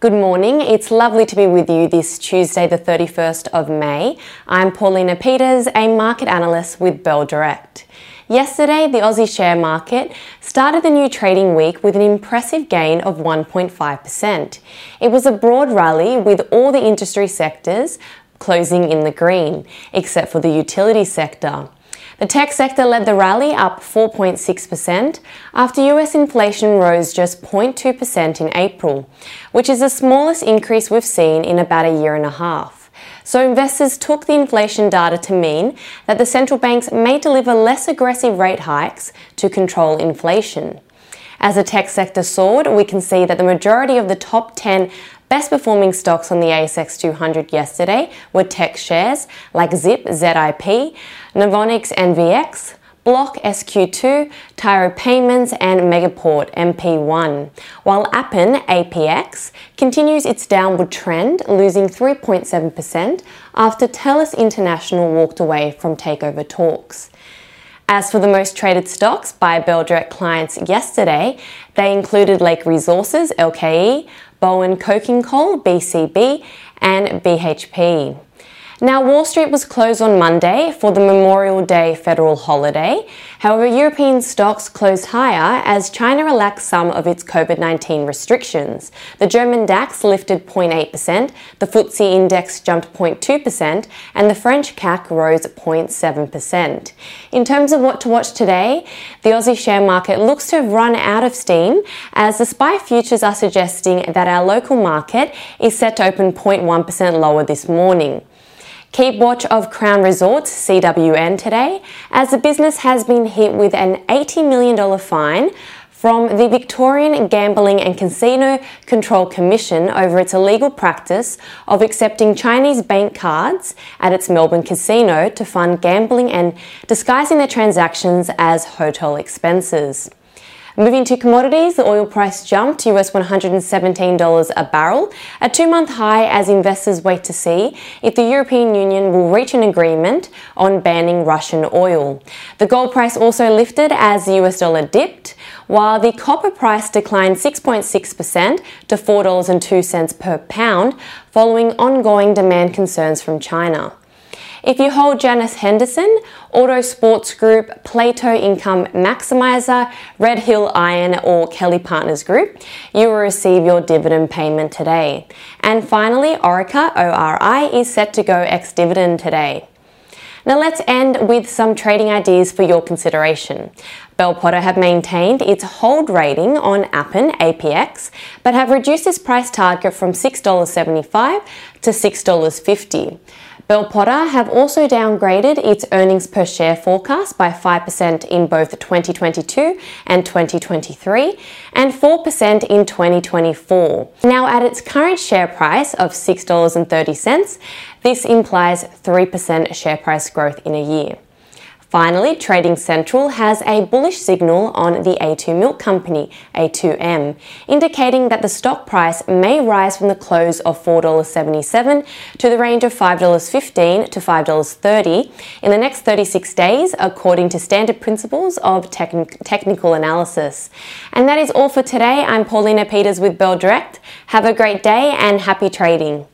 Good morning. It's lovely to be with you this Tuesday, the 31st of May. I'm Paulina Peters, a market analyst with Bell Direct. Yesterday, the Aussie share market started the new trading week with an impressive gain of 1.5%. It was a broad rally with all the industry sectors closing in the green, except for the utility sector. The tech sector led the rally up 4.6% after US inflation rose just 0.2% in April, which is the smallest increase we've seen in about a year and a half. So investors took the inflation data to mean that the central banks may deliver less aggressive rate hikes to control inflation. As the tech sector soared, we can see that the majority of the top 10 Best performing stocks on the ASX 200 yesterday were tech shares like Zip, ZIP, Novonix, NVX, Block SQ2, Tyro Payments, and Megaport MP1, while Appen APX continues its downward trend, losing 3.7% after TELUS International walked away from takeover talks. As for the most traded stocks by Bell Direct clients yesterday, they included Lake Resources, LKE, Bowen Coking Coal, BCB, and BHP. Now, Wall Street was closed on Monday for the Memorial Day federal holiday. However, European stocks closed higher as China relaxed some of its COVID 19 restrictions. The German DAX lifted 0.8%, the FTSE index jumped 0.2%, and the French CAC rose 0.7%. In terms of what to watch today, the Aussie share market looks to have run out of steam as the SPI futures are suggesting that our local market is set to open 0.1% lower this morning. Keep watch of Crown Resorts CWN today, as the business has been hit with an $80 million fine from the Victorian Gambling and Casino Control Commission over its illegal practice of accepting Chinese bank cards at its Melbourne casino to fund gambling and disguising their transactions as hotel expenses. Moving to commodities, the oil price jumped to US $117 a barrel, a two month high as investors wait to see if the European Union will reach an agreement on banning Russian oil. The gold price also lifted as the US dollar dipped, while the copper price declined 6.6% to $4.02 per pound following ongoing demand concerns from China. If you hold Janus Henderson, Autosports Group, Plato Income Maximizer, Red Hill Iron, or Kelly Partners Group, you will receive your dividend payment today. And finally, Orica, ORI, is set to go ex dividend today. Now let's end with some trading ideas for your consideration. Bell Potter have maintained its hold rating on Appen APX, but have reduced its price target from $6.75 to $6.50. Bell Potter have also downgraded its earnings per share forecast by 5% in both 2022 and 2023 and 4% in 2024. Now, at its current share price of $6.30, this implies 3% share price growth in a year. Finally, Trading Central has a bullish signal on the A2 Milk Company, A2M, indicating that the stock price may rise from the close of $4.77 to the range of $5.15 to $5.30 in the next 36 days, according to standard principles of technical analysis. And that is all for today. I'm Paulina Peters with Bell Direct. Have a great day and happy trading.